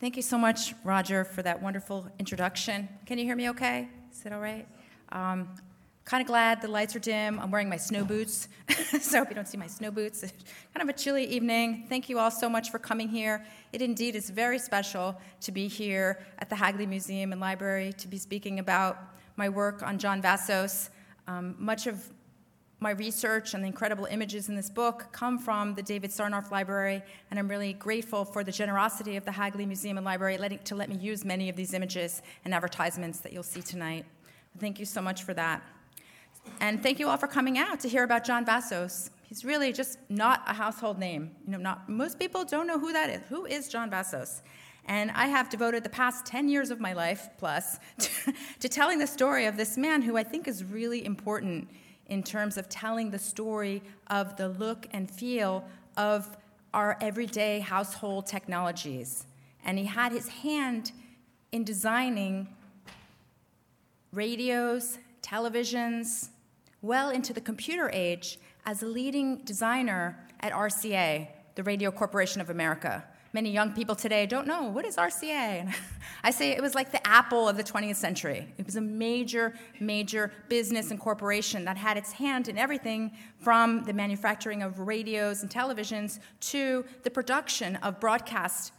Thank you so much, Roger, for that wonderful introduction. Can you hear me okay? Is it all right? Um, kind of glad the lights are dim. I'm wearing my snow boots, so I hope you don't see my snow boots. It's kind of a chilly evening. Thank you all so much for coming here. It indeed is very special to be here at the Hagley Museum and Library to be speaking about my work on John Vassos. Um, much of my research and the incredible images in this book come from the David Sarnoff Library, and I'm really grateful for the generosity of the Hagley Museum and Library letting, to let me use many of these images and advertisements that you'll see tonight. Thank you so much for that. And thank you all for coming out to hear about John Vassos. He's really just not a household name. You know, not, most people don't know who that is. Who is John Vassos? And I have devoted the past 10 years of my life plus to, to telling the story of this man who I think is really important in terms of telling the story of the look and feel of our everyday household technologies. And he had his hand in designing radios, televisions, well into the computer age as a leading designer at RCA, the Radio Corporation of America many young people today don't know what is RCA. And I say it was like the Apple of the 20th century. It was a major, major business and corporation that had its hand in everything from the manufacturing of radios and televisions to the production of broadcast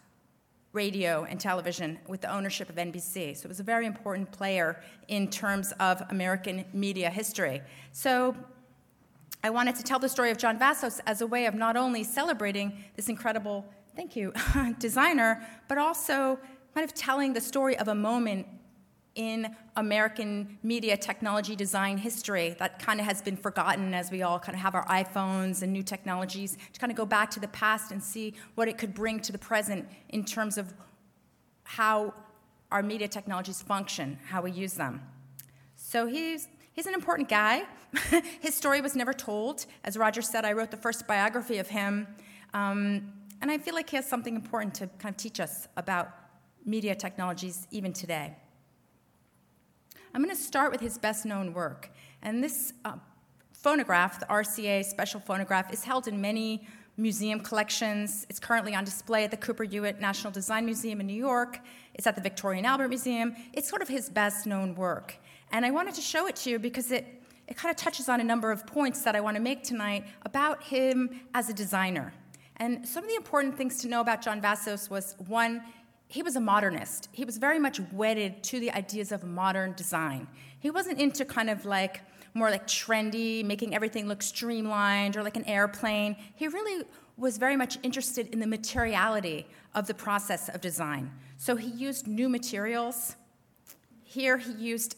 radio and television with the ownership of NBC. So it was a very important player in terms of American media history. So I wanted to tell the story of John Vassos as a way of not only celebrating this incredible thank you, designer, but also kind of telling the story of a moment in American media technology design history that kind of has been forgotten as we all kind of have our iPhones and new technologies to kind of go back to the past and see what it could bring to the present in terms of how our media technologies function, how we use them. So he's he's an important guy. His story was never told. As Roger said, I wrote the first biography of him. Um, and I feel like he has something important to kind of teach us about media technologies even today. I'm going to start with his best known work. And this uh, phonograph, the RCA special phonograph, is held in many museum collections. It's currently on display at the Cooper Hewitt National Design Museum in New York. It's at the Victoria and Albert Museum. It's sort of his best known work. And I wanted to show it to you because it, it kind of touches on a number of points that I want to make tonight about him as a designer. And some of the important things to know about John Vassos was one, he was a modernist. He was very much wedded to the ideas of modern design. He wasn't into kind of like more like trendy, making everything look streamlined or like an airplane. He really was very much interested in the materiality of the process of design. So he used new materials. Here he used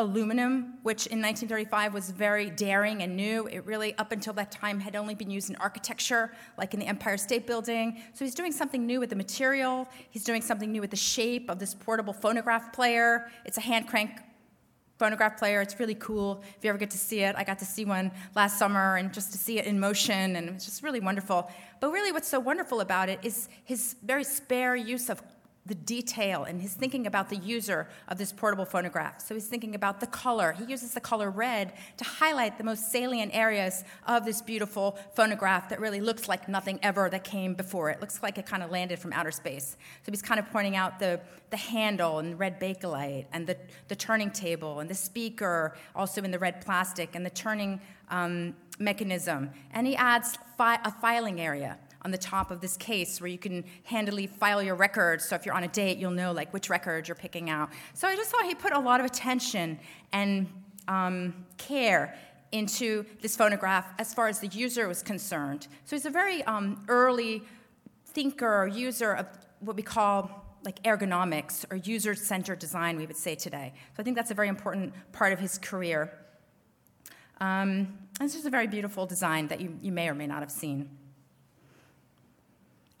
aluminum, which in 1935 was very daring and new. It really, up until that time, had only been used in architecture, like in the Empire State Building. So he's doing something new with the material. He's doing something new with the shape of this portable phonograph player. It's a hand crank phonograph player. It's really cool. If you ever get to see it, I got to see one last summer and just to see it in motion, and it's just really wonderful. But really, what's so wonderful about it is his very spare use of the detail and he's thinking about the user of this portable phonograph. So he's thinking about the color. He uses the color red to highlight the most salient areas of this beautiful phonograph that really looks like nothing ever that came before it. Looks like it kind of landed from outer space. So he's kind of pointing out the, the handle and the red bakelite and the, the turning table and the speaker also in the red plastic and the turning um, mechanism. And he adds fi- a filing area on the top of this case where you can handily file your records. So if you're on a date, you'll know like which record you're picking out. So I just thought he put a lot of attention and um, care into this phonograph as far as the user was concerned. So he's a very um, early thinker or user of what we call like ergonomics or user-centered design, we would say today. So I think that's a very important part of his career. Um, this is a very beautiful design that you, you may or may not have seen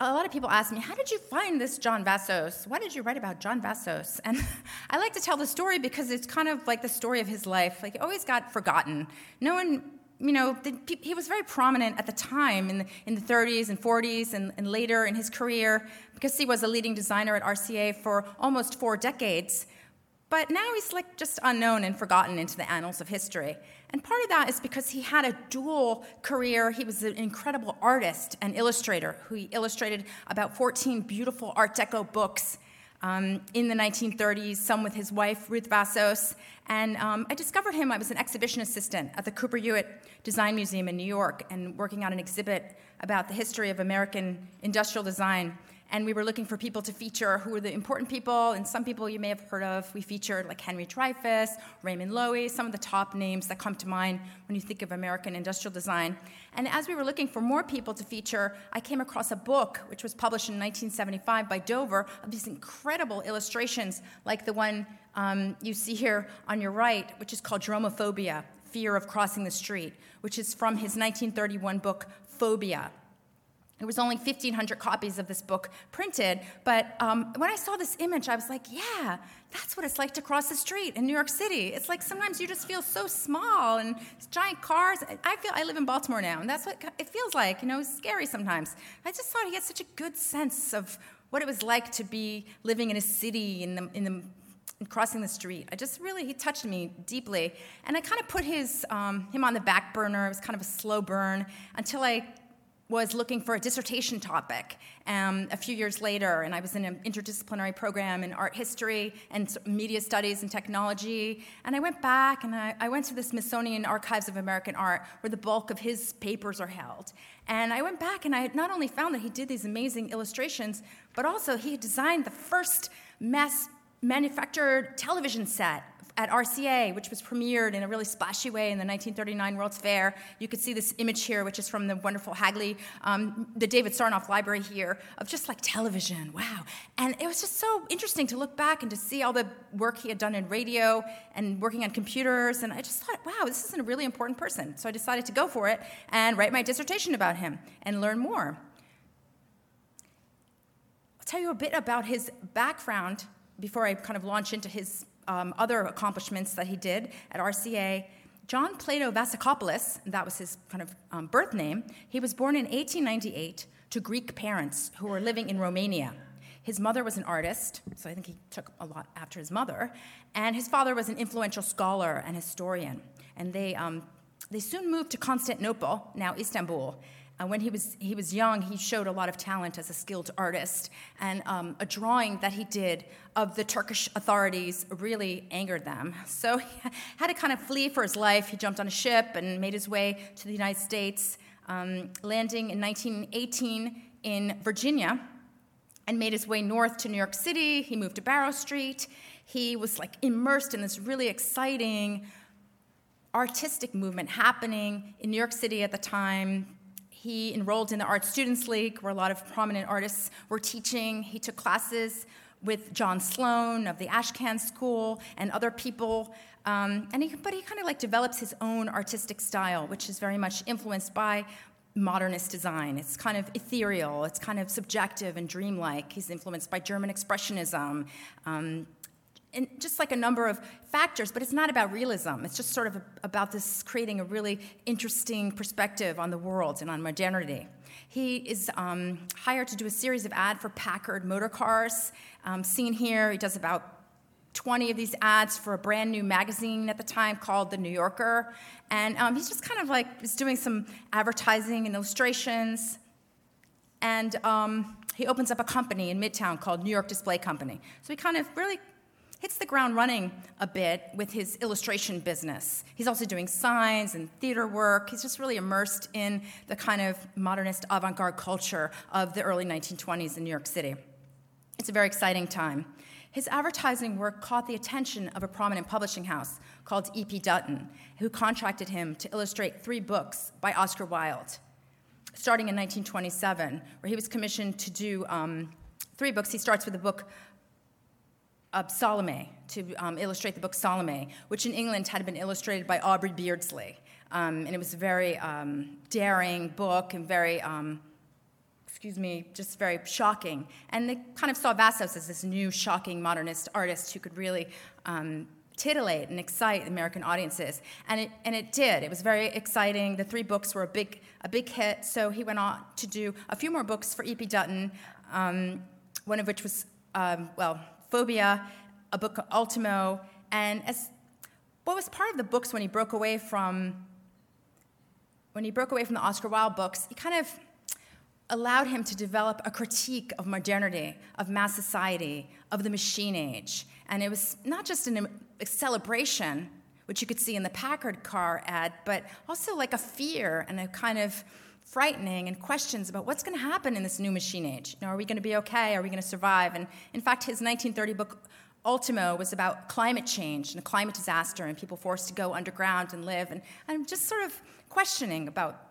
a lot of people ask me, How did you find this John Vassos? Why did you write about John Vassos? And I like to tell the story because it's kind of like the story of his life. Like, it always got forgotten. No one, you know, the, he was very prominent at the time in the, in the 30s and 40s and, and later in his career because he was a leading designer at RCA for almost four decades. but now he's like just unknown and forgotten into the annals of history. And part of that is because he had a dual career. He was an incredible artist and illustrator who illustrated about 14 beautiful Art Deco books um, in the 1930s, some with his wife, Ruth Vassos. And um, I discovered him, I was an exhibition assistant at the Cooper Hewitt Design Museum in New York and working on an exhibit about the history of American industrial design and we were looking for people to feature who were the important people, and some people you may have heard of. We featured like Henry Dreyfuss, Raymond Loewy, some of the top names that come to mind when you think of American industrial design. And as we were looking for more people to feature, I came across a book which was published in 1975 by Dover of these incredible illustrations, like the one um, you see here on your right, which is called Dromophobia Fear of Crossing the Street, which is from his 1931 book, Phobia. There was only 1,500 copies of this book printed, but um, when I saw this image, I was like, yeah, that's what it's like to cross the street in New York City. It's like sometimes you just feel so small and giant cars. I feel I live in Baltimore now, and that's what it feels like. You know, it's scary sometimes. I just thought he had such a good sense of what it was like to be living in a city in the in the crossing the street. I just really, he touched me deeply. And I kind of put his, um, him on the back burner. It was kind of a slow burn until I was looking for a dissertation topic um, a few years later, and I was in an interdisciplinary program in art history and media studies and technology. And I went back and I, I, went to the Smithsonian Archives of American Art, where the bulk of his papers are held. And I went back and I not only found that he did these amazing illustrations, but also he designed the first mass manufactured television set at RCA, which was premiered in a really splashy way in the 1939 World's Fair. You could see this image here, which is from the wonderful Hagley, um, the David Sarnoff Library here, of just like television. Wow. And it was just so interesting to look back and to see all the work he had done in radio and working on computers. And I just thought, wow, this is a really important person. So I decided to go for it and write my dissertation about him and learn more. I'll tell you a bit about his background before I kind of launch into his um, other accomplishments that he did at RCA. John Plato Vasikopoulos, that was his kind of um, birth name, he was born in 1898 to Greek parents who were living in Romania. His mother was an artist, so I think he took a lot after his mother, and his father was an influential scholar and historian. And they, um, they soon moved to Constantinople, now Istanbul, uh, when he was, he was young, he showed a lot of talent as a skilled artist, and um, a drawing that he did of the Turkish authorities really angered them. So he had to kind of flee for his life. He jumped on a ship and made his way to the United States, um, landing in 1918 in Virginia, and made his way north to New York City. He moved to Barrow Street. He was like immersed in this really exciting artistic movement happening in New York City at the time he enrolled in the Art Students League, where a lot of prominent artists were teaching. He took classes with John Sloan of the Ashcan School and other people. Um, and he, but he kind of like develops his own artistic style, which is very much influenced by modernist design. It's kind of ethereal, it's kind of subjective and dreamlike. He's influenced by German Expressionism. Um, and just like a number of factors, but it's not about realism. It's just sort of about this creating a really interesting perspective on the world and on modernity. He is um, hired to do a series of ads for Packard motor cars. Um, seen here, he does about 20 of these ads for a brand new magazine at the time called The New Yorker. And um, he's just kind of like is doing some advertising and illustrations. And um, he opens up a company in Midtown called New York Display Company. So he kind of really hits the ground running a bit with his illustration business. He's also doing signs and theater work. He's just really immersed in the kind of modernist avant garde culture of the early 1920s in New York City. It's a very exciting time. His advertising work caught the attention of a prominent publishing house called E.P. Dutton, who contracted him to illustrate three books by Oscar Wilde, starting in 1927, where he was commissioned to do um, three books. He starts with a book of Salome to um, illustrate the book Salome, which in England had been illustrated by Aubrey Beardsley. Um, and it was a very um, daring book and very, um, excuse me, just very shocking. And they kind of saw Vassos as this new, shocking modernist artist who could really um, titillate and excite American audiences. And it, and it did. It was very exciting. The three books were a big, a big hit. So he went on to do a few more books for E.P. Dutton, um, one of which was, well, Phobia, a book, Ultimo, and as what was part of the books when he broke away from when he broke away from the Oscar Wilde books, he kind of allowed him to develop a critique of modernity, of mass society, of the machine age. And it was not just an, a celebration, which you could see in the Packard car ad, but also like a fear and a kind of frightening and questions about what's going to happen in this new machine age. You know, are we going to be okay? Are we going to survive? And in fact, his 1930 book Ultimo was about climate change and a climate disaster and people forced to go underground and live. And I'm just sort of questioning about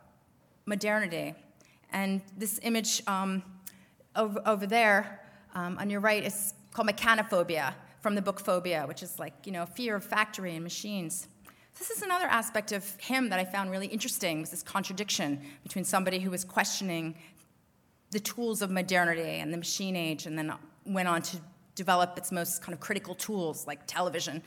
modernity. And this image um, over, over, there um, on your right is called mechanophobia from the book Phobia, which is like, you know, fear of factory and machines. This is another aspect of him that I found really interesting was this contradiction between somebody who was questioning the tools of modernity and the machine age and then went on to develop its most kind of critical tools like television.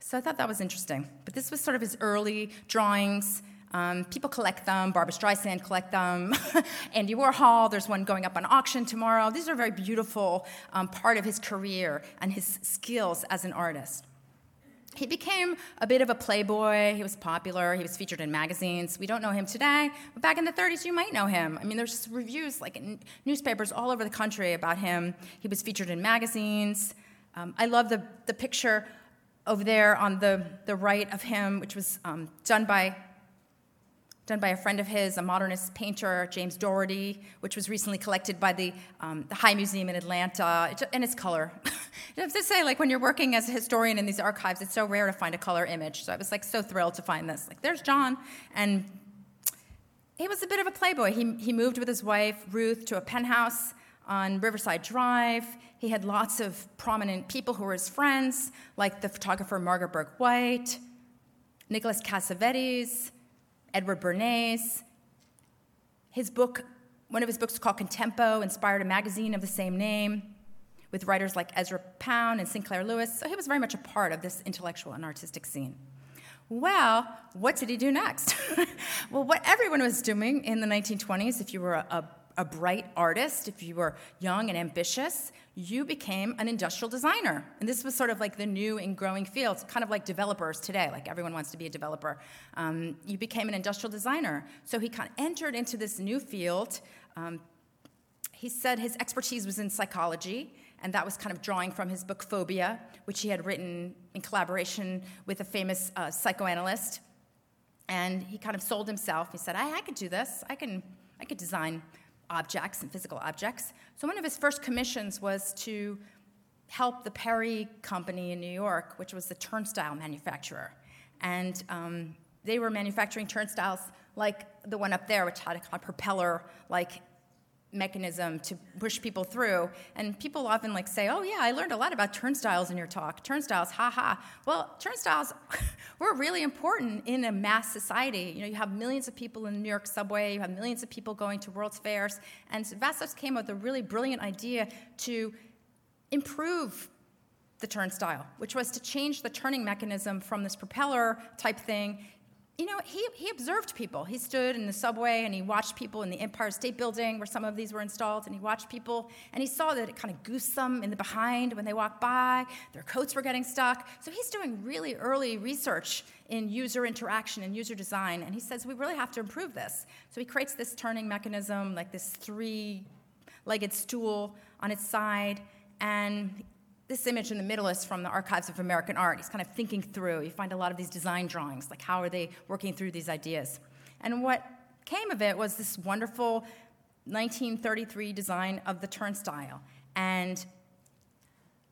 So I thought that was interesting. But this was sort of his early drawings. Um, people collect them. Barbra Streisand collect them. Andy Warhol. There's one going up on auction tomorrow. These are a very beautiful um, part of his career and his skills as an artist. He became a bit of a playboy. He was popular. He was featured in magazines. We don't know him today, but back in the 30s, you might know him. I mean, there's reviews like in newspapers all over the country about him. He was featured in magazines. Um, I love the, the picture over there on the, the right of him, which was um, done by done by a friend of his, a modernist painter, James Daugherty, which was recently collected by the, um, the High Museum in Atlanta, and it's color. I have to say, like when you're working as a historian in these archives, it's so rare to find a color image. So I was like so thrilled to find this. Like, there's John, and he was a bit of a playboy. He, he moved with his wife, Ruth, to a penthouse on Riverside Drive. He had lots of prominent people who were his friends, like the photographer Margaret Bourke White, Nicholas Cassavetes, Edward Bernays. His book, one of his books called Contempo, inspired a magazine of the same name with writers like Ezra Pound and Sinclair Lewis, so he was very much a part of this intellectual and artistic scene. Well, what did he do next? well, what everyone was doing in the 1920s, if you were a, a, a bright artist, if you were young and ambitious, you became an industrial designer. And this was sort of like the new and growing field, kind of like developers today, like everyone wants to be a developer. Um, you became an industrial designer. So he kind of entered into this new field. Um, he said his expertise was in psychology, and that was kind of drawing from his book Phobia, which he had written in collaboration with a famous uh, psychoanalyst. And he kind of sold himself. He said, I, I could do this. I can, I could design objects and physical objects. So one of his first commissions was to help the Perey Company in New York, which was the turnstile manufacturer. And um, they were manufacturing turnstiles like the one up there, which had a propeller like mechanism to push people through. And people often like say, "Oh yeah, I learned a lot about turnstiles in your talk." Turnstiles, ha ha. Well, turnstiles were really important in a mass society. You know, you have millions of people in the New York subway, you have millions of people going to World's Fairs, and Vassos came up with a really brilliant idea to improve the turnstile, which was to change the turning mechanism from this propeller type thing you know, he, he observed people. He stood in the subway and he watched people in the Empire State Building where some of these were installed, and he watched people and he saw that it kind of goosed them in the behind when they walked by. Their coats were getting stuck. So he's doing really early research in user interaction and user design, and he says we really have to improve this. So he creates this turning mechanism, like this three legged stool on its side, and this image in the middle is from the Archives of American Art. He's kind of thinking through. You find a lot of these design drawings, like how are they working through these ideas? And what came of it was this wonderful 1933 design of the turnstile. And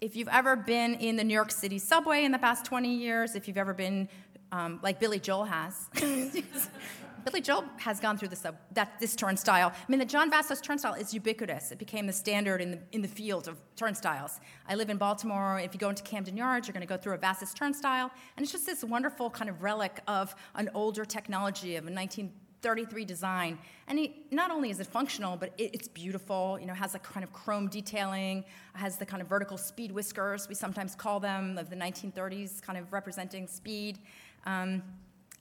if you've ever been in the New York City subway in the past 20 years, if you've ever been um, like Billy Joel has, Billy Joel has gone through this, uh, that, this turnstile. I mean, the John Vassos turnstile is ubiquitous. It became the standard in the, in the field of turnstiles. I live in Baltimore. If you go into Camden Yards, you're going to go through a Vassos turnstile. And it's just this wonderful kind of relic of an older technology, of a 1933 design. And not only is it functional, but it, it's beautiful. You know, has a kind of chrome detailing, has the kind of vertical speed whiskers, we sometimes call them, of the 1930s, kind of representing speed. Um,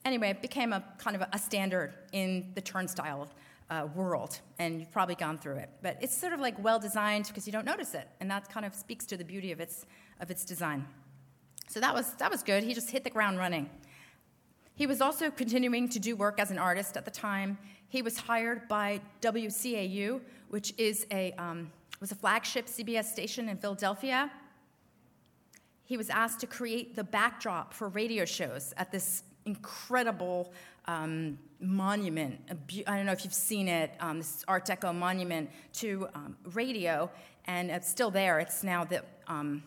anyway, it became a kind of a standard in the turnstile uh, world, and you've probably gone through it. But it's sort of like well designed because you don't notice it, and that kind of speaks to the beauty of its, of its design. So that was, that was good. He just hit the ground running. He was also continuing to do work as an artist at the time. He was hired by WCAU, which is a, um, was a flagship CBS station in Philadelphia. He was asked to create the backdrop for radio shows at this incredible um, monument. I don't know if you've seen it, um, this Art Deco monument to um, radio, and it's still there. It's now the um,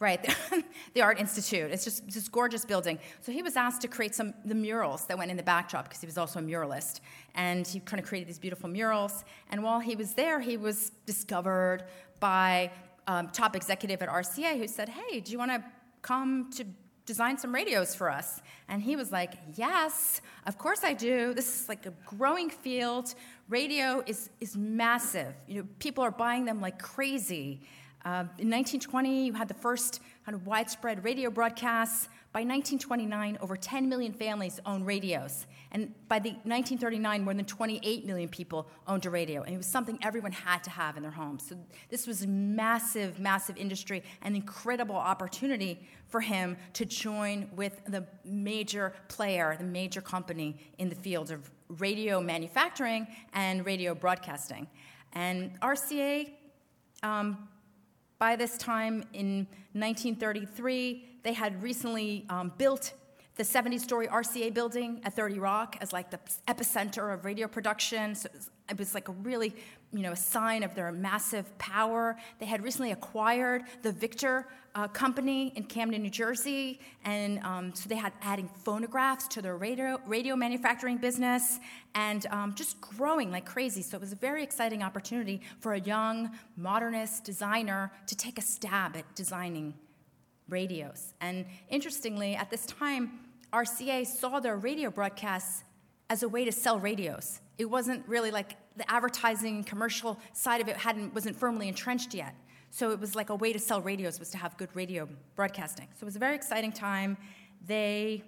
right the art institute it's just this gorgeous building so he was asked to create some the murals that went in the backdrop because he was also a muralist and he kind of created these beautiful murals and while he was there he was discovered by um, top executive at rca who said hey do you want to come to design some radios for us. And he was like, Yes, of course I do. This is like a growing field. Radio is, is massive. You know, people are buying them like crazy. Uh, in 1920, you had the first kind of widespread radio broadcasts. By 1929, over 10 million families owned radios. And by the 1939, more than 28 million people owned a radio. And it was something everyone had to have in their homes. So this was a massive, massive industry, an incredible opportunity for him to join with the major player, the major company in the field of radio manufacturing and radio broadcasting. And RCA, um, by this time in 1933, they had recently um, built the 70 story RCA building at 30 Rock as like the epicenter of radio production. So it was, it was like a really, you know, a sign of their massive power. They had recently acquired the Victor uh, company in Camden, New Jersey, and um, so they had adding phonographs to their radio, radio manufacturing business and um, just growing like crazy. So it was a very exciting opportunity for a young modernist designer to take a stab at designing radios. And interestingly, at this time, RCA saw their radio broadcasts as a way to sell radios. It wasn't really like the advertising and commercial side of it hadn't wasn't firmly entrenched yet. So it was like a way to sell radios was to have good radio broadcasting. So it was a very exciting time. They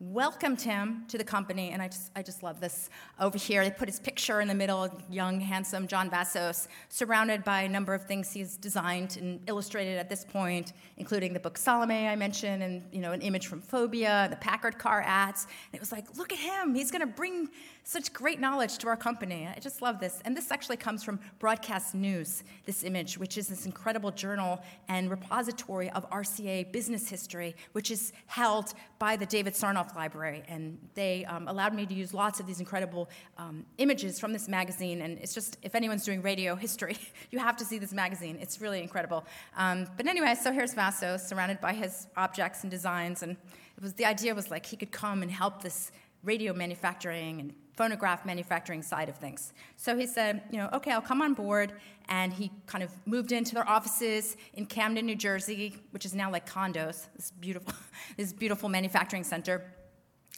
welcomed him to the company, and I just, I just love this over here. They put his picture in the middle, young, handsome John Vassos, surrounded by a number of things he's designed and illustrated at this point, including the book Salome I mentioned, and you know, an image from Phobia, the Packard car ads. And it was like, look at him, he's gonna bring such great knowledge to our company. I just love this. And this actually comes from Broadcast News, this image, which is this incredible journal and repository of RCA business history, which is held by the David Sarnoff Library. And they um, allowed me to use lots of these incredible um, images from this magazine. And it's just, if anyone's doing radio history, you have to see this magazine. It's really incredible. Um, but anyway, so here's Vassos surrounded by his objects and designs. And it was the idea was like he could come and help this radio manufacturing and phonograph manufacturing side of things. So he said, you know, okay, I'll come on board. And he kind of moved into their offices in Camden, New Jersey, which is now like condos, this beautiful, this beautiful manufacturing center.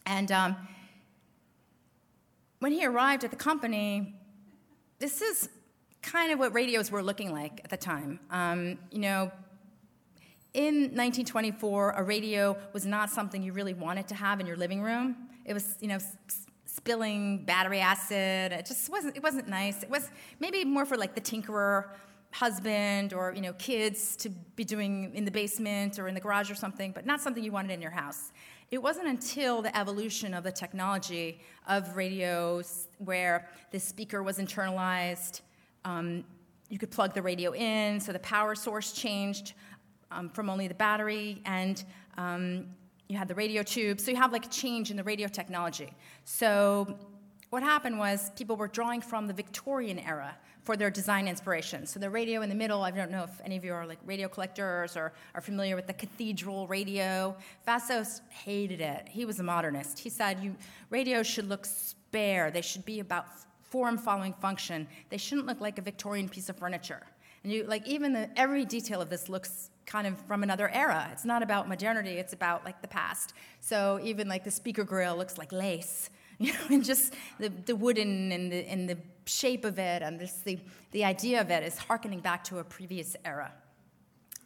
And um, when he arrived at the company, this is kind of what radios were looking like at the time. Um, you know, in 1924, a radio was not something you really wanted to have in your living room. It was, you know, spilling battery acid. It just wasn't it wasn't nice. It was maybe more for like the tinkerer husband or you know kids to be doing in the basement or in the garage or something, but not something you wanted in your house. It wasn't until the evolution of the technology of radios where the speaker was internalized. Um, you could plug the radio in, so the power source changed um, from only the battery, and um, you had the radio tube. So you have like a change in the radio technology. So what happened was people were drawing from the Victorian era for their design inspiration. So the radio in the middle, I don't know if any of you are like radio collectors or are familiar with the cathedral radio. Vassos hated it. He was a modernist. He said you radios should look spare. They should be about form following function. They shouldn't look like a Victorian piece of furniture. And you like even the, every detail of this looks kind of from another era. It's not about modernity, it's about like the past. So even like the speaker grill looks like lace, you know, and just the, the wooden and the, and the shape of it and just the, the idea of it is harkening back to a previous era.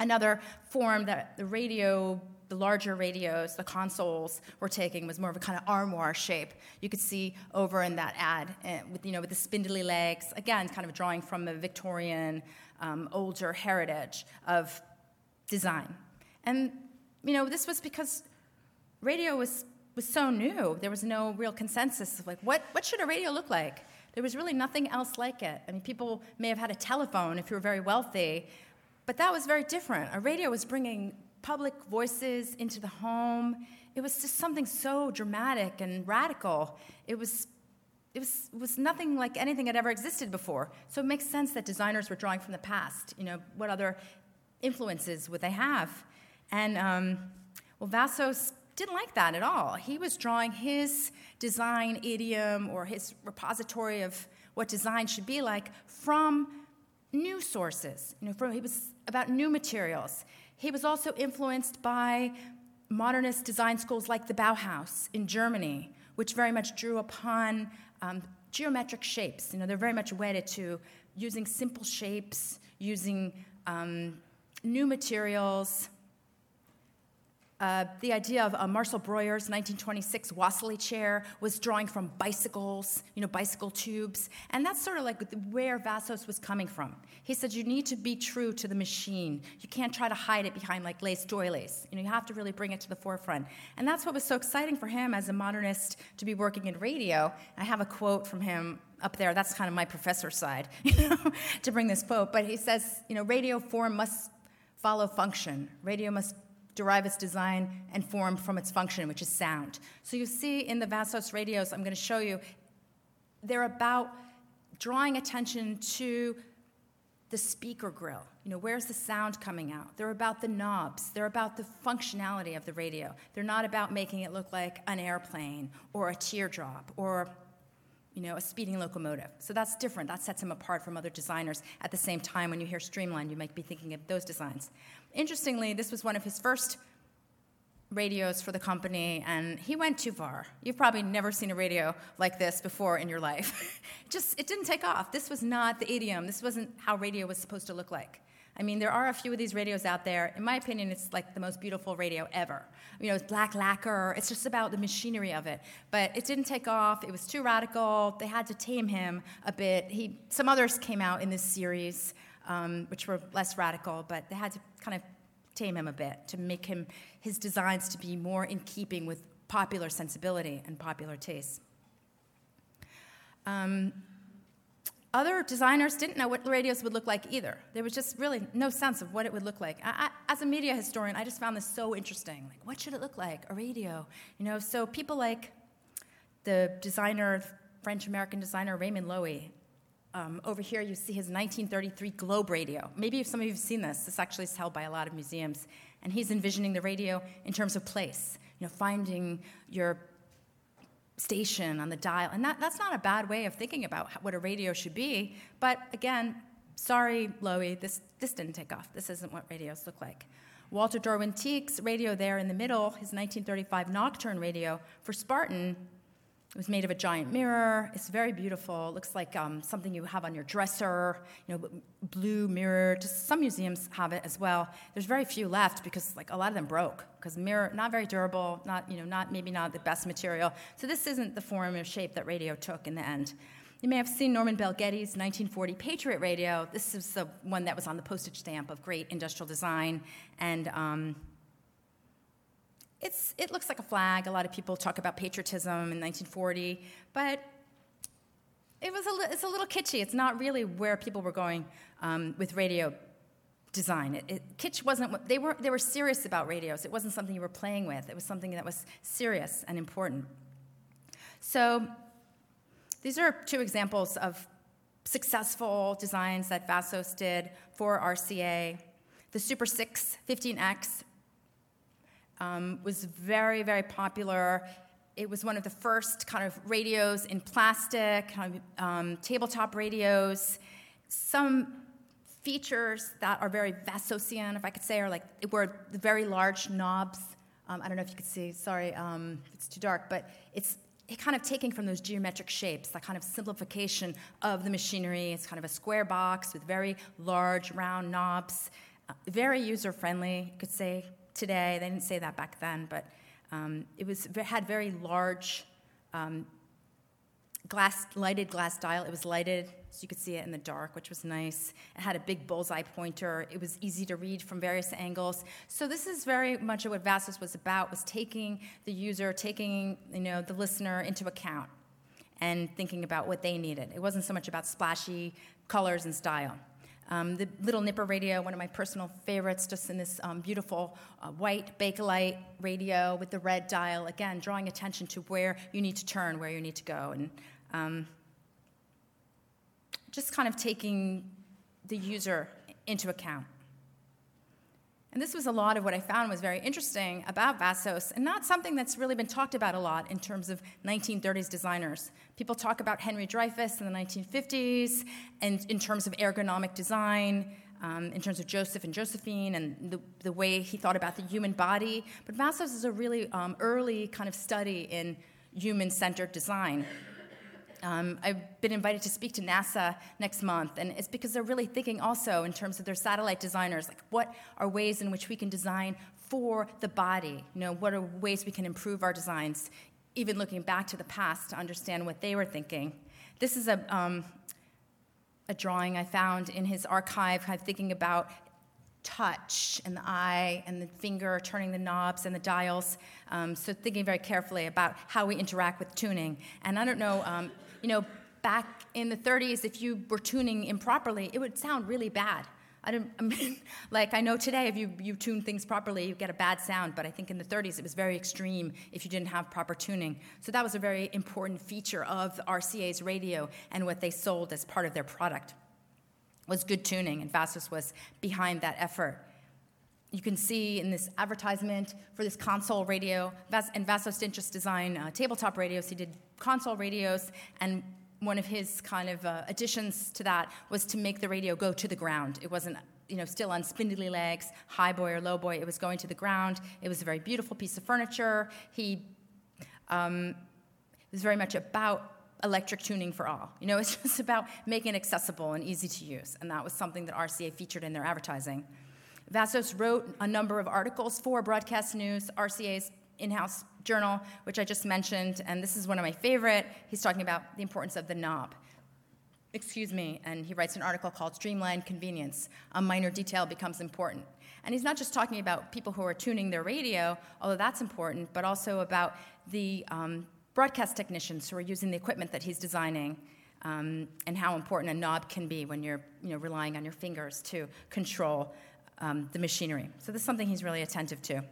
Another form that the radio, the larger radios, the consoles were taking was more of a kind of armoire shape. You could see over in that ad uh, with, you know, with the spindly legs, again, kind of drawing from a Victorian, um, older heritage of design. And, you know, this was because radio was, was so new. There was no real consensus of like, what, what should a radio look like? There was really nothing else like it. I mean, people may have had a telephone if you were very wealthy, but that was very different. A radio was bringing public voices into the home. It was just something so dramatic and radical. It was, it was, was nothing like anything had ever existed before. So it makes sense that designers were drawing from the past. You know, what other influences would they have? And um, well, Vassos didn't like that at all. He was drawing his design idiom or his repository of what design should be like from new sources. You know, from, he was about new materials. He was also influenced by modernist design schools like the Bauhaus in Germany, which very much drew upon um, geometric shapes. You know, they're very much wedded to using simple shapes, using um, new materials, uh, the idea of uh, Marcel Breuer's 1926 Wassily chair was drawing from bicycles, you know, bicycle tubes. And that's sort of like where Vassos was coming from. He said, you need to be true to the machine. You can't try to hide it behind like lace doilies. You know, you have to really bring it to the forefront. And that's what was so exciting for him as a modernist to be working in radio. I have a quote from him up there. That's kind of my professor side, you know, to bring this quote. But he says, you know, radio form must follow function. Radio must derive its design and form from its function, which is sound. So you see in the Vassos radios, I'm going to show you, they're about drawing attention to the speaker grill. You know, where's the sound coming out? They're about the knobs. They're about the functionality of the radio. They're not about making it look like an airplane or a teardrop or you know, a speeding locomotive. So that's different. That sets him apart from other designers. At the same time, when you hear streamlined, you might be thinking of those designs. Interestingly, this was one of his first radios for the company, and he went too far. You've probably never seen a radio like this before in your life. Just, it didn't take off. This was not the idiom. This wasn't how radio was supposed to look like. I mean, there are a few of these radios out there. In my opinion, it's like the most beautiful radio ever. You know, it's black lacquer. It's just about the machinery of it. But it didn't take off. It was too radical. They had to tame him a bit. He, some others came out in this series um, which were less radical, but they had to kind of tame him a bit to make him his designs to be more in keeping with popular sensibility and popular taste. Um, other designers didn't know what radios would look like either. There was just really no sense of what it would look like. I, I, as a media historian, I just found this so interesting. Like, what should it look like? A radio, you know? So people like the designer, French American designer Raymond Loewy, um, over here, you see his 1933 Globe radio. Maybe if some of you have seen this, this actually is held by a lot of museums. And he's envisioning the radio in terms of place, you know, finding your station on the dial. And that, that's not a bad way of thinking about what a radio should be. But again, sorry, Loewy, this, this didn't take off. This isn't what radios look like. Walter Dorwin Teague's radio there in the middle, his 1935 Nocturne radio for Sparton, it was made of a giant mirror. It's very beautiful. It looks like um, something you have on your dresser, you know, blue mirror. Just some museums have it as well. There's very few left because like a lot of them broke because mirror not very durable, not you know, not maybe not the best material. So this isn't the form or shape that radio took in the end. You may have seen Norman Bel Geddes' 1940 Patriot radio. This is the one that was on the postage stamp of great industrial design and. Um, it's, it looks like a flag. A lot of people talk about patriotism in 1940, but it was a, it's a little kitschy. It's not really where people were going um, with radio design. It, it, kitsch wasn't they were. They were serious about radios. It wasn't something you were playing with. It was something that was serious and important. So these are two examples of successful designs that Vassos did for RCA. The Super 6 15X um, was very, very popular. It was one of the first kind of radios in plastic, kind of, um, tabletop radios. Some features that are very Vassosian, if I could say, are like were the very large knobs. Um, I don't know if you could see. Sorry, um, it's too dark, but it's it kind of taking from those geometric shapes, that kind of simplification of the machinery. It's kind of a square box with very large round knobs. Uh, very user friendly, you could say today. They didn't say that back then, but um, it was had very large um, glass lighted glass dial. It was lighted so you could see it in the dark, which was nice. It had a big bullseye pointer. It was easy to read from various angles. So this is very much what Vassos was about: was taking the user, taking you know the listener into account, and thinking about what they needed. It wasn't so much about splashy colors and style. Um, the little Nipper radio, one of my personal favorites, just in this um, beautiful uh, white Bakelite radio with the red dial, again, drawing attention to where you need to turn, where you need to go. And um, just kind of taking the user into account. And this was a lot of what I found was very interesting about Vassos, and not something that's really been talked about a lot in terms of 1930s designers. People talk about Henry Dreyfuss in the 1950s, and in terms of ergonomic design, um, in terms of Joseph and Josephine, and the, the way he thought about the human body. But Vassos is a really um, early kind of study in human centered design. Um, I've been invited to speak to NASA next month, and it's because they're really thinking also in terms of their satellite designers, like what are ways in which we can design for the body? You know, what are ways we can improve our designs, even looking back to the past to understand what they were thinking. This is a, um, a drawing I found in his archive, kind of thinking about touch and the eye and the finger turning the knobs and the dials. Um, so thinking very carefully about how we interact with tuning. And I don't know, um, you know, back in the 30s, if you were tuning improperly, it would sound really bad. I, don't, I mean, like I know today, if you, you tune things properly, you get a bad sound. But I think in the 30s, it was very extreme if you didn't have proper tuning. So that was a very important feature of RCA's radio and what they sold as part of their product was good tuning, and Vassos was behind that effort. You can see in this advertisement for this console radio, and Vassos didn't just design uh, tabletop radios, he did console radios, and one of his kind of uh, additions to that was to make the radio go to the ground. It wasn't you know, still on spindly legs, high boy or low boy. It was going to the ground. It was a very beautiful piece of furniture. He um, was very much about electric tuning for all. You know, it's just about making it accessible and easy to use, and that was something that RCA featured in their advertising. Vassos wrote a number of articles for Broadcast News, RCA's in house journal, which I just mentioned, and this is one of my favorite. He's talking about the importance of the knob. Excuse me, and he writes an article called Streamlined Convenience. A minor detail becomes important. And he's not just talking about people who are tuning their radio, although that's important, but also about the um, broadcast technicians who are using the equipment that he's designing. Um, and how important a knob can be when you're you know, relying on your fingers to control um, the machinery. So this is something he's really attentive to.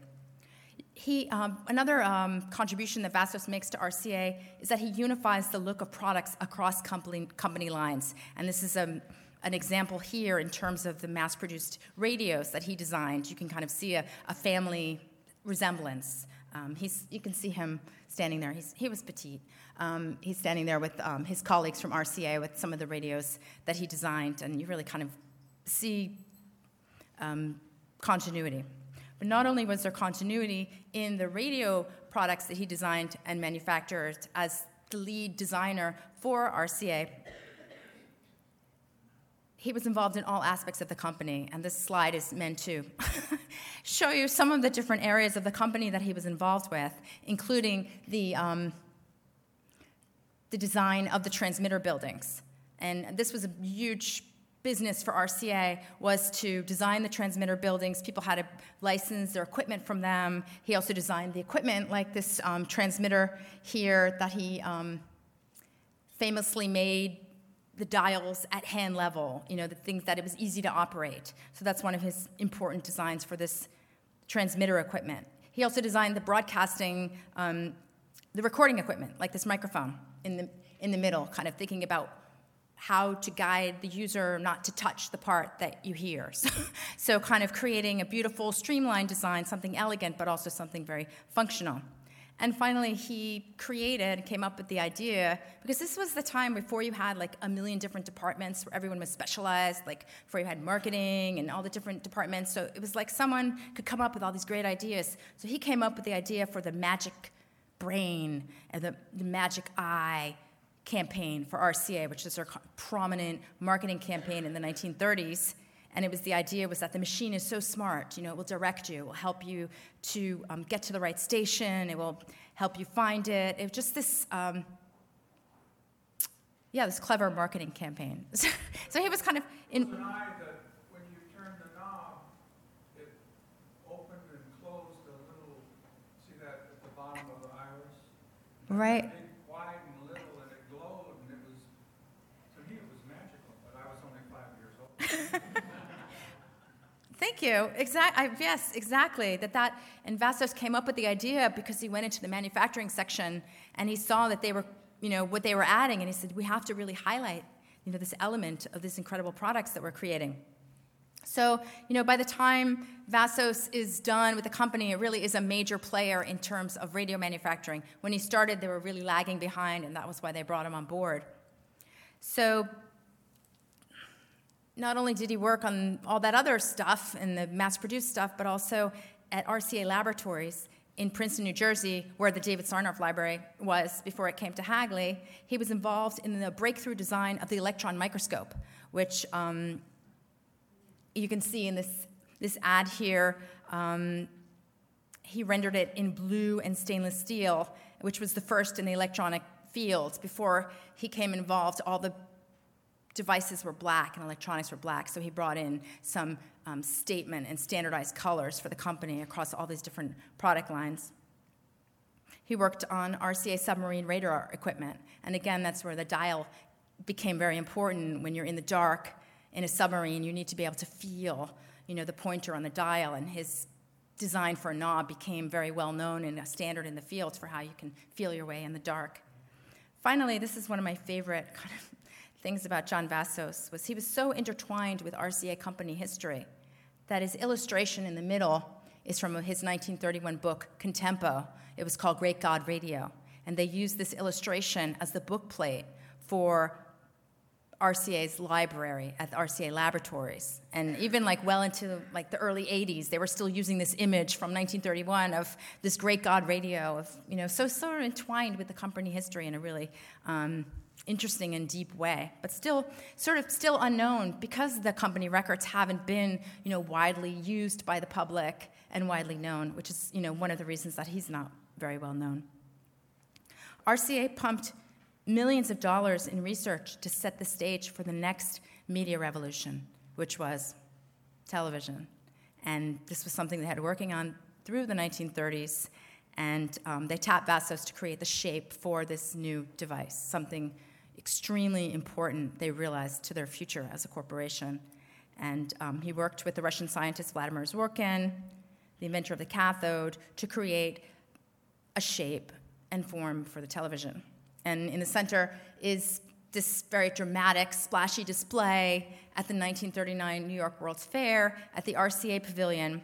He, um, another um, contribution that Vassos makes to RCA is that he unifies the look of products across company, company lines. And this is a, um, an example here in terms of the mass produced radios that he designed. You can kind of see a, a family resemblance. Um, he's, you can see him standing there. He's, he was petite. Um, he's standing there with um, his colleagues from RCA with some of the radios that he designed, and you really kind of see um, continuity. But not only was there continuity in the radio products that he designed and manufactured as the lead designer for RCA, he was involved in all aspects of the company, and this slide is meant to show you some of the different areas of the company that he was involved with, including the, um, the design of the transmitter buildings. And this was a huge business for RCA was to design the transmitter buildings. People had to license their equipment from them. He also designed the equipment, like this um, transmitter here that he um, famously made the dials at hand level, you know, the things that it was easy to operate. So that's one of his important designs for this transmitter equipment. He also designed the broadcasting, um, the recording equipment, like this microphone in the, in the middle, kind of thinking about how to guide the user not to touch the part that you hear. So, so kind of creating a beautiful, streamlined design, something elegant, but also something very functional. And finally, he created, came up with the idea, because this was the time before you had like a million different departments where everyone was specialized, like before you had marketing and all the different departments. So it was like someone could come up with all these great ideas. So he came up with the idea for the magic brain and the, the magic eye campaign for RCA, which is their prominent marketing campaign in the 1930s. and it was the idea was that the machine is so smart, you know, it will direct you, it will help you to um, get to the right station, it will help you find it. It was just this, um, yeah, this clever marketing campaign. so he was kind of in. The eye that when you turn the knob, it opened and closed a little, see that at the bottom of the iris? right. Wide and little, and it glowed, and it was, to me, it was magical, but I was only five years old. Thank you. Exact, yes, exactly. That that Vassos came up with the idea because he went into the manufacturing section and he saw that they were, you know, what they were adding, and he said we have to really highlight, you know, this element of these incredible products that we're creating. So, you know, by the time Vassos is done with the company, it really is a major player in terms of radio manufacturing. When he started, they were really lagging behind, and that was why they brought him on board. So, not only did he work on all that other stuff and the mass produced stuff, but also at RCA Laboratories in Princeton, New Jersey, where the David Sarnoff Library was before it came to Hagley. He was involved in the breakthrough design of the electron microscope, which um, you can see in this, this ad here, um, he rendered it in blue and stainless steel, which was the first in the electronic field. Before he came involved, all the devices were black and electronics were black, so he brought in some um, statement and standardized colors for the company across all these different product lines. He worked on RCA submarine radar equipment, and again, that's where the dial became very important when you're in the dark in a submarine, you need to be able to feel, you know, the pointer on the dial, and his design for a knob became very well known and a standard in the field for how you can feel your way in the dark. Finally, this is one of my favorite kind of things about John Vassos was he was so intertwined with RCA company history that his illustration in the middle is from his 1931 book Contempo. It was called Great God Radio, and they used this illustration as the book plate for RCA's library at the RCA laboratories. And even like well into like the early 80s, they were still using this image from 1931 of this great God radio of, you know, so sort of entwined with the company history in a really um, interesting and deep way, but still sort of still unknown because the company records haven't been, you know, widely used by the public and widely known, which is, you know, one of the reasons that he's not very well known. RCA pumped millions of dollars in research to set the stage for the next media revolution, which was television. And this was something they had working on through the 1930s. And um, they tapped Vassos to create the shape for this new device, something extremely important, they realized, to their future as a corporation. And um, he worked with the Russian scientist Vladimir Zworykin, the inventor of the cathode, to create a shape and form for the television. And in the center is this very dramatic, splashy display at the 1939 New York World's Fair at the RCA Pavilion,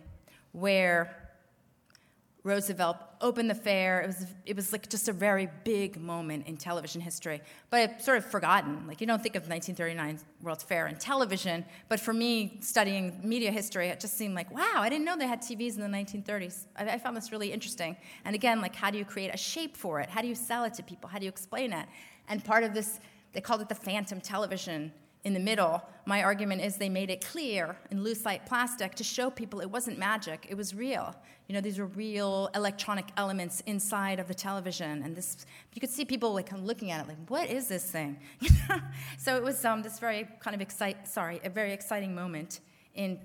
where Roosevelt opened the fair. It was, it was like just a very big moment in television history, but sort of forgotten. Like you don't think of 1939 World's Fair and television, but for me, studying media history, it just seemed like, wow, I didn't know they had TVs in the 1930s. I, I found this really interesting. And again, like how do you create a shape for it? How do you sell it to people? How do you explain it? And part of this, they called it the phantom television in the middle, my argument is they made it clear in lucite plastic to show people it wasn't magic, it was real. You know, these were real electronic elements inside of the television, and this you could see people like looking at it like, what is this thing? so it was um, this very kind of excite, sorry, a very exciting moment in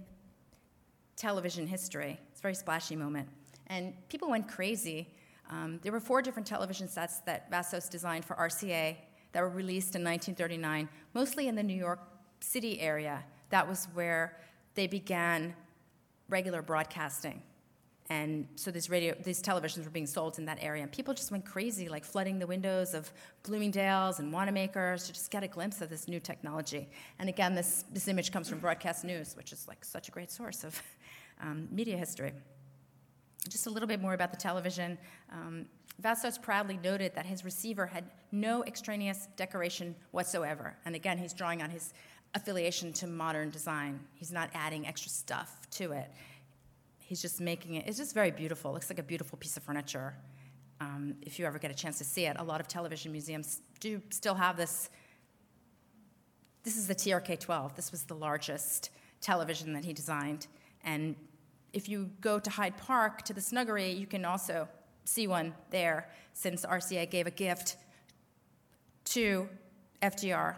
television history. It's a very splashy moment, and people went crazy. Um, there were four different television sets that Vassos designed for RCA that were released in 1939, mostly in the New York City area. That was where they began regular broadcasting. And so these radio, these televisions were being sold in that area, and people just went crazy, like flooding the windows of Bloomingdale's and Wanamaker's to just get a glimpse of this new technology. And again, this, this image comes from Broadcast News, which is like such a great source of um, media history. Just a little bit more about the television. Um, Vassos proudly noted that his receiver had no extraneous decoration whatsoever. And again, he's drawing on his affiliation to modern design. He's not adding extra stuff to it. He's just making it, it's just very beautiful. It looks like a beautiful piece of furniture. Um, if you ever get a chance to see it, a lot of television museums do still have this. This is the TRK 12. This was the largest television that he designed. And if you go to Hyde Park to the Snuggery, you can also see one there since RCA gave a gift to FDR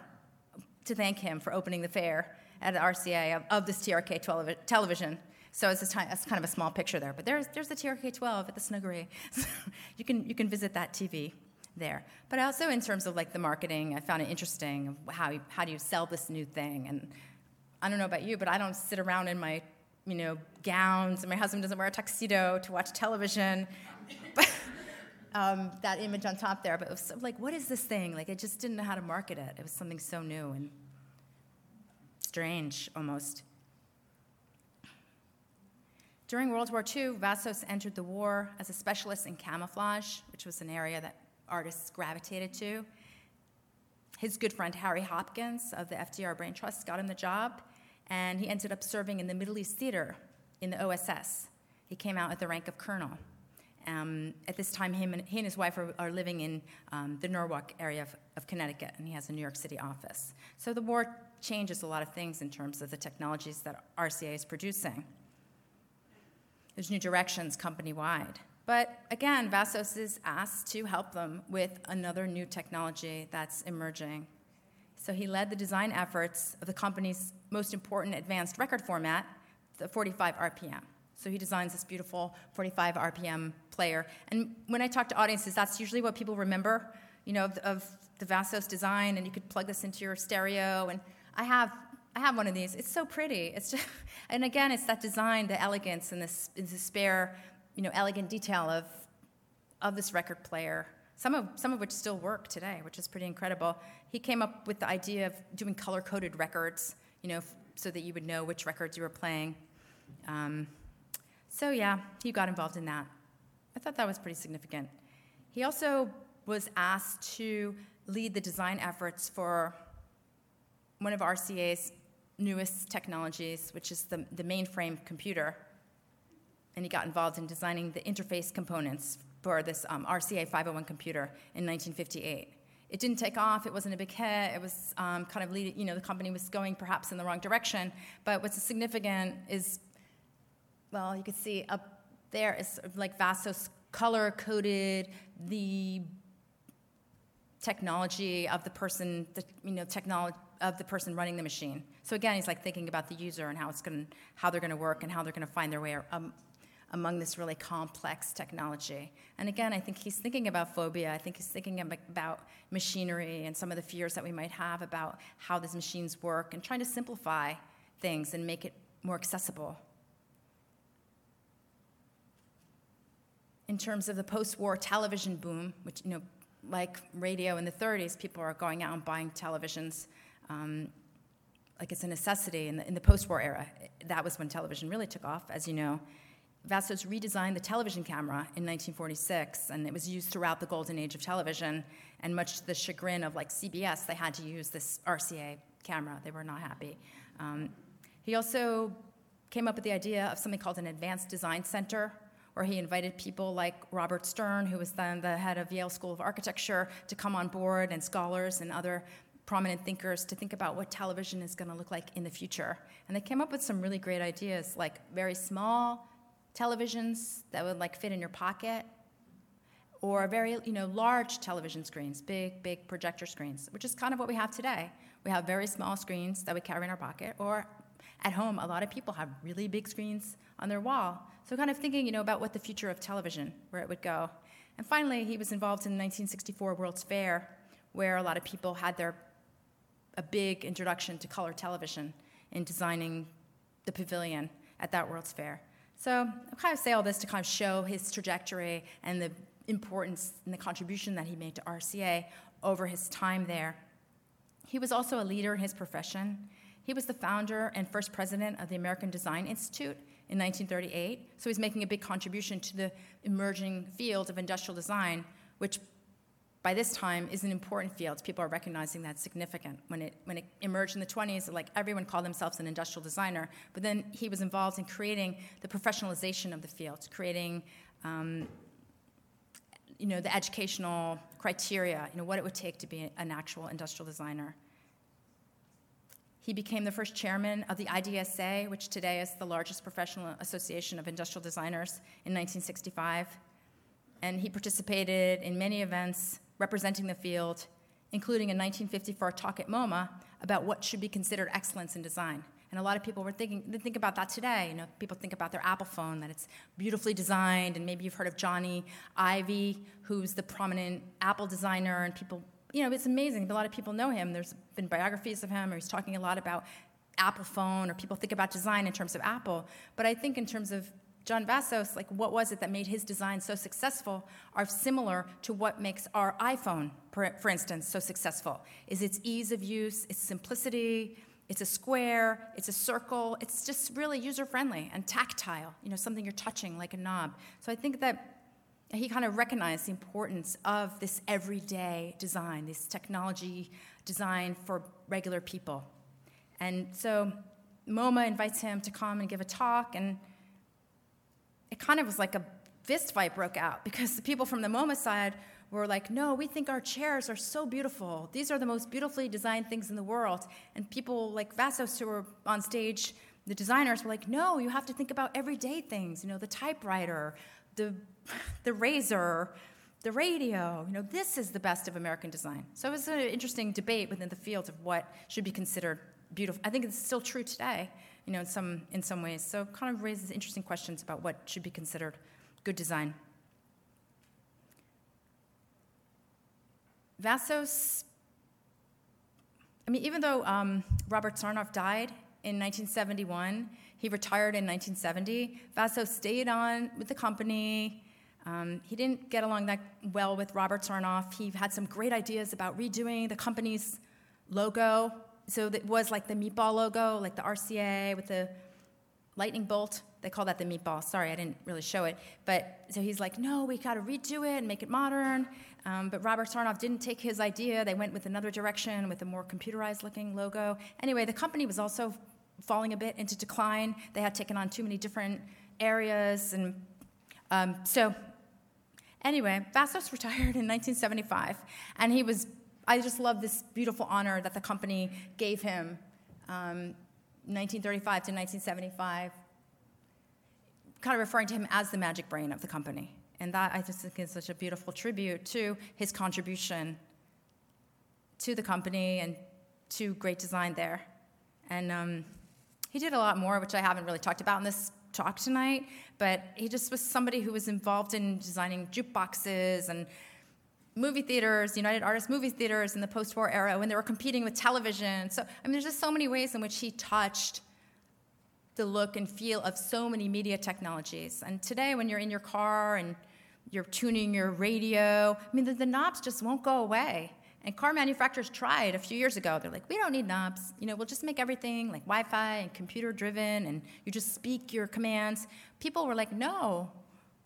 to thank him for opening the fair at RCA of, of this TRK 12 television. So it's, time, it's kind of a small picture there, but there's, there's the TRK 12 at the Snuggery. So you, can, you can visit that TV there. But also in terms of like the marketing, I found it interesting how, how do you sell this new thing. And I don't know about you, but I don't sit around in my you know, gowns, and my husband doesn't wear a tuxedo to watch television. um, that image on top there, but it was like, what is this thing? Like, I just didn't know how to market it. It was something so new and strange almost. During World War II, Vassos entered the war as a specialist in camouflage, which was an area that artists gravitated to. His good friend Harry Hopkins of the FDR Brain Trust got him the job, and he ended up serving in the Middle East Theater in the OSS. He came out at the rank of colonel. Um, at this time, him and, he and his wife are, are living in um, the Norwalk area of, of, Connecticut, and he has a New York City office. So the war changes a lot of things in terms of the technologies that RCA is producing. There's new directions company wide. But again, Vassos is asked to help them with another new technology that's emerging. So he led the design efforts of the company's most important advanced record format, the 45 RPM. So he designs this beautiful 45 RPM player. And when I talk to audiences, that's usually what people remember, you know, of, of the Vassos design. And you could plug this into your stereo. And I have, I have one of these. It's so pretty. It's just, and again, it's that design, the elegance, and this, this spare, you know, elegant detail of, of this record player. Some of, some of which still work today, which is pretty incredible. He came up with the idea of doing color coded records, you know, so that you would know which records you were playing. Um, so, yeah, he got involved in that. I thought that was pretty significant. He also was asked to lead the design efforts for one of RCA's newest technologies, which is the, the mainframe computer. And he got involved in designing the interface components for this um, RCA 501 computer in 1958. It didn't take off. It wasn't a big hit. It was um, kind of leading, you know, the company was going perhaps in the wrong direction. But what's significant is well, you can see up there is like Vassos color coded the technology of the person, the, you know, technology of the person running the machine. So again, he's like thinking about the user and how it's going, how they're going to work and how they're going to find their way um, among this really complex technology. And again, I think he's thinking about phobia. I think he's thinking about machinery and some of the fears that we might have about how these machines work and trying to simplify things and make it more accessible. in terms of the post-war television boom, which you know, like radio in the 30s, people are going out and buying televisions um, like it's a necessity in the, in the post-war era. That was when television really took off, as you know. Vassos redesigned the television camera in 1946, and it was used throughout the golden age of television. And much to the chagrin of like CBS, they had to use this RCA camera. They were not happy. Um, he also came up with the idea of something called an advanced design center, where he invited people like Robert Stern, who was then the head of Yale School of Architecture, to come on board, and scholars and other prominent thinkers to think about what television is going to look like in the future. And they came up with some really great ideas, like very small televisions that would like fit in your pocket, or very you know large television screens, big big projector screens, which is kind of what we have today. We have very small screens that we carry in our pocket, or at home, a lot of people have really big screens on their wall. So kind of thinking, you know, about what the future of television, where it would go. And finally, he was involved in the 1964 World's Fair, where a lot of people had their a big introduction to color television in designing the pavilion at that World's Fair. So I kind of say all this to kind of show his trajectory and the importance and the contribution that he made to RCA over his time there. He was also a leader in his profession. He was the founder and first president of the American Design Institute in 1938, so he's making a big contribution to the emerging field of industrial design, which by this time is an important field. People are recognizing that significant. When it, when it emerged in the 20s, like everyone called themselves an industrial designer, but then he was involved in creating the professionalization of the field, creating um, you know, the educational criteria, you know, what it would take to be an actual industrial designer. He became the first chairman of the IDSA, which today is the largest professional association of industrial designers, in 1965. And he participated in many events representing the field, including a 1954 talk at MoMA about what should be considered excellence in design. And a lot of people were thinking, think about that today. You know, people think about their Apple phone, that it's beautifully designed, and maybe you've heard of Jony Ive, who's the prominent Apple designer, and people you know, it's amazing. A lot of people know him. There's been biographies of him, or he's talking a lot about Apple phone, or people think about design in terms of Apple. But I think in terms of John Vassos, like what was it that made his design so successful are similar to what makes our iPhone, for instance, so successful. Is its ease of use, its simplicity, it's a square, it's a circle, it's just really user friendly and tactile, you know, something you're touching like a knob. So I think that he kind of recognized the importance of this everyday design, this technology design for regular people. And so MoMA invites him to come and give a talk, and it kind of was like a fist fight broke out because the people from the MoMA side were like, no, we think our chairs are so beautiful. These are the most beautifully designed things in the world. And people like Vassos, who were on stage, the designers were like, no, you have to think about everyday things, you know, the typewriter, the, the razor, the radio. You know, this is the best of American design. So it was an interesting debate within the field of what should be considered beautiful. I think it's still true today, you know, in some, in some ways. So it kind of raises interesting questions about what should be considered good design. Vassos, I mean, even though um, Robert Sarnoff died in 1971, he retired in 1970. Vassos stayed on with the company. Um, he didn't get along that well with Robert Sarnoff. He had some great ideas about redoing the company's logo. So it was like the meatball logo, like the RCA with the lightning bolt. They call that the meatball. Sorry, I didn't really show it. But so he's like, no, we got to redo it and make it modern. Um, but Robert Sarnoff didn't take his idea. They went with another direction with a more computerized looking logo. Anyway, the company was also falling a bit into decline. They had taken on too many different areas. And um, so, anyway, Vassos retired in 1975. And he was, I just love this beautiful honor that the company gave him um, 1935 to 1975, kind of referring to him as the magic brain of the company. And that I just think is such a beautiful tribute to his contribution to the company and to great design there. And um, he did a lot more, which I haven't really talked about in this talk tonight, but he just was somebody who was involved in designing jukeboxes and movie theaters, United Artists movie theaters in the post war era when they were competing with television. So, I mean, there's just so many ways in which he touched the look and feel of so many media technologies. And today, when you're in your car and you're tuning your radio, I mean, the, the knobs just won't go away. And car manufacturers tried a few years ago. They're like, we don't need knobs. You know, we'll just make everything like Wi-Fi and computer-driven, and you just speak your commands. People were like, no,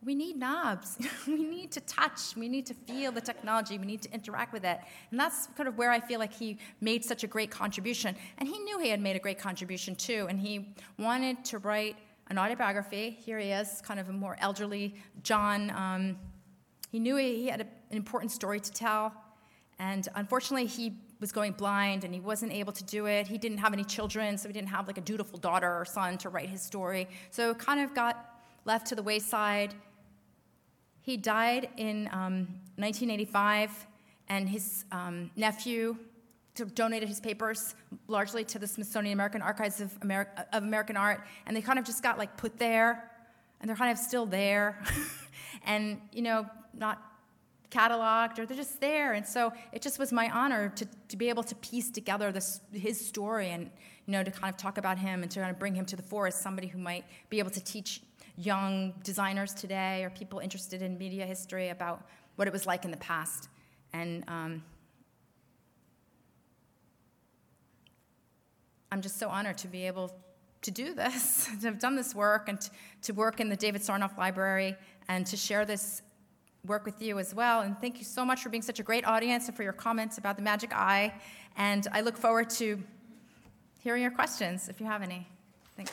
we need knobs. we need to touch. We need to feel the technology. We need to interact with it. And that's kind of where I feel like he made such a great contribution. And he knew he had made a great contribution too. And he wanted to write an autobiography. Here he is, kind of a more elderly John. Um, he knew he had a, an important story to tell. And unfortunately, he was going blind and he wasn't able to do it. He didn't have any children, so he didn't have like a dutiful daughter or son to write his story. So kind of got left to the wayside. He died in um, 1985, and his um, nephew donated his papers largely to the Smithsonian American Archives of, of American Art, and they kind of just got like put there, and they're kind of still there, and you know, not cataloged or they're just there. And so it just was my honor to, to be able to piece together this, his story and, you know, to kind of talk about him and to kind of bring him to the fore as somebody who might be able to teach young designers today or people interested in media history about what it was like in the past. And um, I'm just so honored to be able to do this, to have done this work, and to, to work in the David Sarnoff Library, and to share this work with you as well. And thank you so much for being such a great audience and for your comments about the magic eye. And I look forward to hearing your questions if you have any. Thanks.